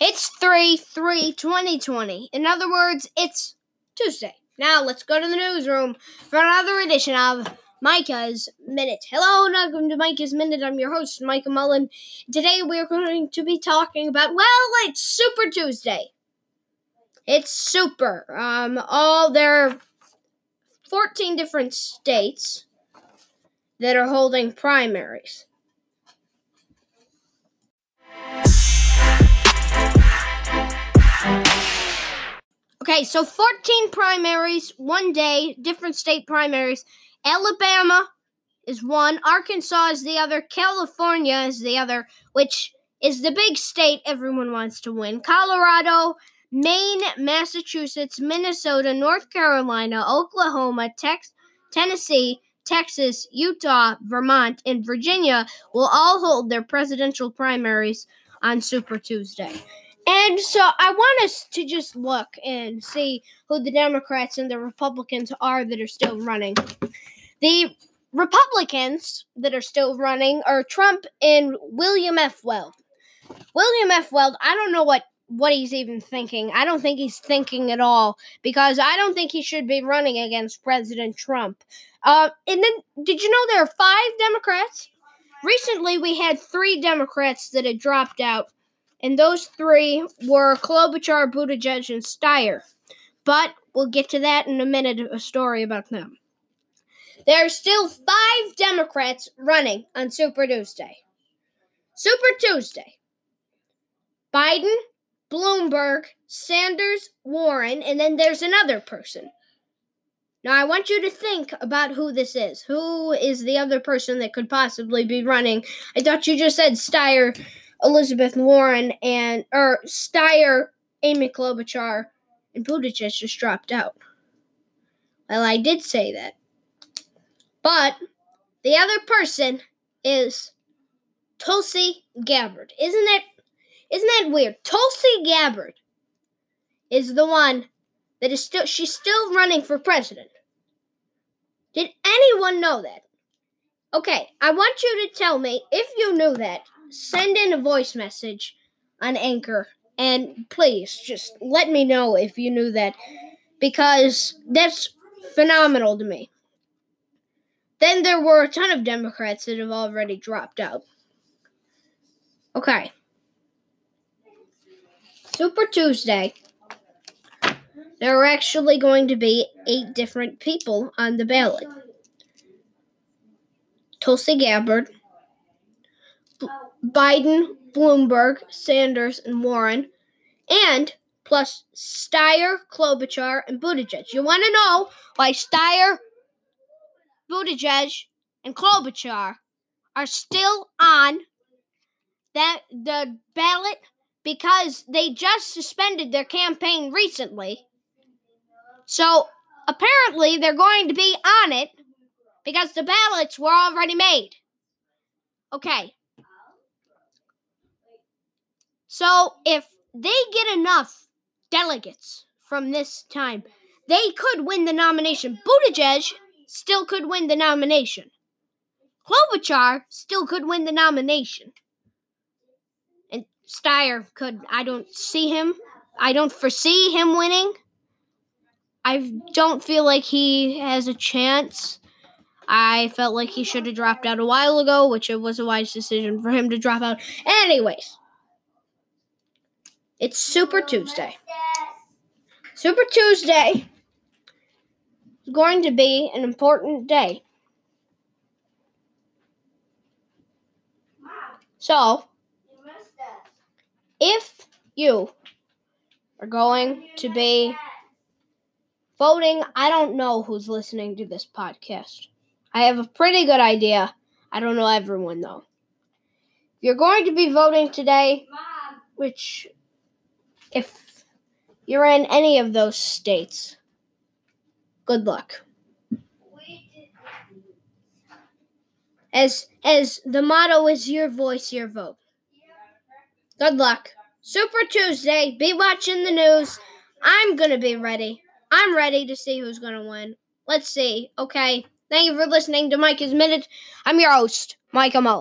It's 3 3 2020. In other words, it's Tuesday. Now let's go to the newsroom for another edition of Micah's Minute. Hello and welcome to Micah's Minute. I'm your host, Micah Mullen. Today we're going to be talking about, well, it's Super Tuesday. It's super. Um, all there are 14 different states that are holding primaries. Okay, so 14 primaries, one day, different state primaries. Alabama is one, Arkansas is the other, California is the other, which is the big state everyone wants to win. Colorado, Maine, Massachusetts, Minnesota, North Carolina, Oklahoma, Tex- Tennessee, Texas, Utah, Vermont, and Virginia will all hold their presidential primaries on Super Tuesday. And so I want us to just look and see who the Democrats and the Republicans are that are still running. The Republicans that are still running are Trump and William F. Weld. William F. Weld, I don't know what what he's even thinking. I don't think he's thinking at all because I don't think he should be running against President Trump. Uh, and then, did you know there are five Democrats? Recently, we had three Democrats that had dropped out and those three were Klobuchar, Buttigieg, and Steyer. But we'll get to that in a minute, a story about them. There are still five Democrats running on Super Tuesday. Super Tuesday. Biden, Bloomberg, Sanders, Warren, and then there's another person. Now, I want you to think about who this is. Who is the other person that could possibly be running? I thought you just said Steyer Elizabeth Warren and or Steyer, Amy Klobuchar, and Buttigieg just dropped out. Well, I did say that. But the other person is Tulsi Gabbard. Isn't that isn't that weird? Tulsi Gabbard is the one that is still she's still running for president. Did anyone know that? Okay, I want you to tell me if you knew that send in a voice message on Anchor. And please, just let me know if you knew that. Because that's phenomenal to me. Then there were a ton of Democrats that have already dropped out. Okay. Super Tuesday. There are actually going to be eight different people on the ballot Tulsi Gabbard, Biden, Bloomberg, Sanders, and Warren, and plus Steyer, Klobuchar, and Buttigieg. You want to know why Steyer, Buttigieg, and Klobuchar are still on that the ballot because they just suspended their campaign recently. So apparently they're going to be on it because the ballots were already made. Okay, so if they get enough delegates from this time, they could win the nomination. Buttigieg still could win the nomination. Klobuchar still could win the nomination. And Steyer could. I don't see him. I don't foresee him winning. I don't feel like he has a chance. I felt like he should have dropped out a while ago, which it was a wise decision for him to drop out. Anyways, it's Super Tuesday. Super Tuesday is going to be an important day. So, if you are going to be voting, I don't know who's listening to this podcast. I have a pretty good idea. I don't know everyone though. If you're going to be voting today, which if you're in any of those states, good luck. As as the motto is your voice, your vote. Good luck. Super Tuesday. Be watching the news. I'm gonna be ready. I'm ready to see who's gonna win. Let's see. Okay. Thank you for listening to Micah's Minute. I'm your host, Micah Mullen.